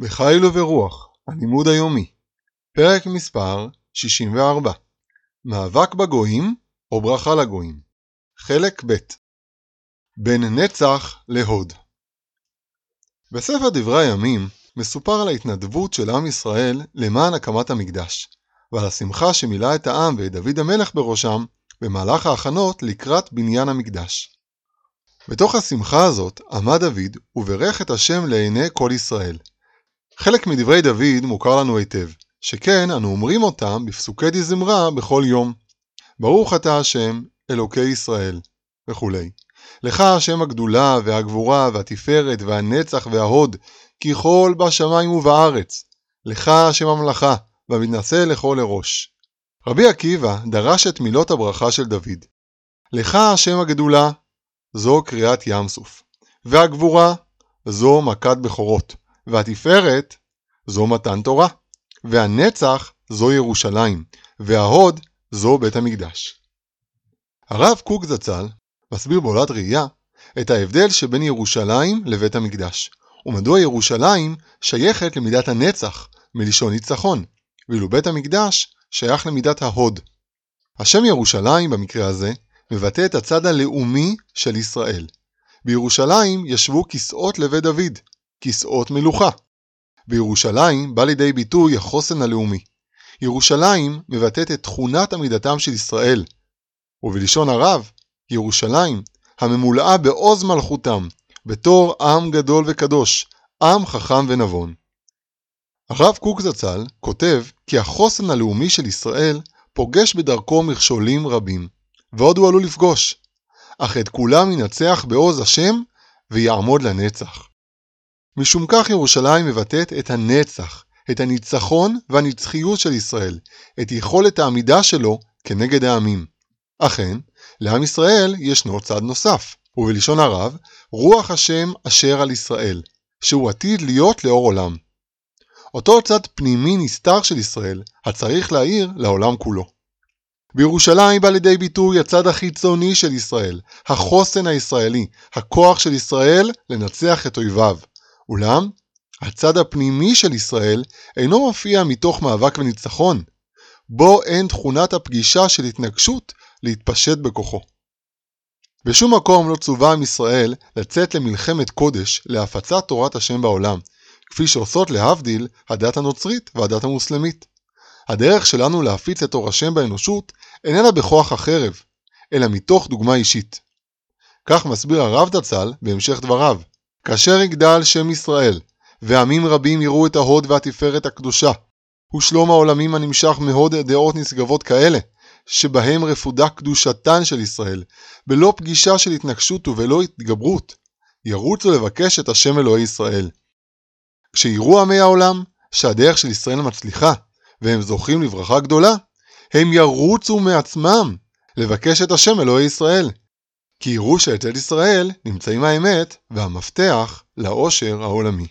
בחיל וברוח, הלימוד היומי, פרק מספר 64 מאבק בגויים או ברכה לגויים. חלק ב' בין נצח להוד. בספר דברי הימים מסופר על ההתנדבות של עם ישראל למען הקמת המקדש, ועל השמחה שמילאה את העם ואת דוד המלך בראשם במהלך ההכנות לקראת בניין המקדש. בתוך השמחה הזאת עמד דוד וברך את השם לעיני כל ישראל, חלק מדברי דוד מוכר לנו היטב, שכן אנו אומרים אותם בפסוקי דזמרה בכל יום. ברוך אתה השם, אלוקי ישראל, וכולי. לך השם הגדולה והגבורה והתפארת והנצח וההוד, כי כל בשמיים ובארץ. לך השם המלאכה, והמתנשא לכל לראש. רבי עקיבא דרש את מילות הברכה של דוד. לך השם הגדולה, זו קריאת ים סוף, והגבורה, זו מכת בכורות. והתפארת זו מתן תורה, והנצח זו ירושלים, וההוד זו בית המקדש. הרב קוק זצ"ל מסביר בעולת ראייה את ההבדל שבין ירושלים לבית המקדש, ומדוע ירושלים שייכת למידת הנצח, מלשון ניצחון, ואילו בית המקדש שייך למידת ההוד. השם ירושלים במקרה הזה מבטא את הצד הלאומי של ישראל. בירושלים ישבו כיסאות לבית דוד, כיסאות מלוכה. בירושלים בא לידי ביטוי החוסן הלאומי. ירושלים מבטאת את תכונת עמידתם של ישראל, ובלשון הרב, ירושלים, הממולאה בעוז מלכותם, בתור עם גדול וקדוש, עם חכם ונבון. הרב קוק זצ"ל כותב כי החוסן הלאומי של ישראל פוגש בדרכו מכשולים רבים, ועוד הוא עלול לפגוש, אך את כולם ינצח בעוז השם ויעמוד לנצח. משום כך ירושלים מבטאת את הנצח, את הניצחון והנצחיות של ישראל, את יכולת העמידה שלו כנגד העמים. אכן, לעם ישראל ישנו צד נוסף, ובלשון הרב, רוח השם אשר על ישראל, שהוא עתיד להיות לאור עולם. אותו צד פנימי נסתר של ישראל, הצריך להאיר לעולם כולו. בירושלים בא לידי ביטוי הצד החיצוני של ישראל, החוסן הישראלי, הכוח של ישראל לנצח את אויביו. אולם, הצד הפנימי של ישראל אינו מופיע מתוך מאבק וניצחון, בו אין תכונת הפגישה של התנגשות להתפשט בכוחו. בשום מקום לא צווה עם ישראל לצאת למלחמת קודש להפצת תורת השם בעולם, כפי שעושות להבדיל הדת הנוצרית והדת המוסלמית. הדרך שלנו להפיץ את אור השם באנושות איננה בכוח החרב, אלא מתוך דוגמה אישית. כך מסביר הרב דצ"ל בהמשך דבריו. כאשר יגדל שם ישראל, ועמים רבים יראו את ההוד והתפארת הקדושה, ושלום העולמים הנמשך מהוד דעות נשגבות כאלה, שבהם רפודה קדושתן של ישראל, בלא פגישה של התנגשות ובלא התגברות, ירוצו לבקש את השם אלוהי ישראל. כשיראו עמי העולם שהדרך של ישראל מצליחה, והם זוכים לברכה גדולה, הם ירוצו מעצמם לבקש את השם אלוהי ישראל, כי יראו שאצל ישראל נמצאים האמת והמפתח לאושר העולמי.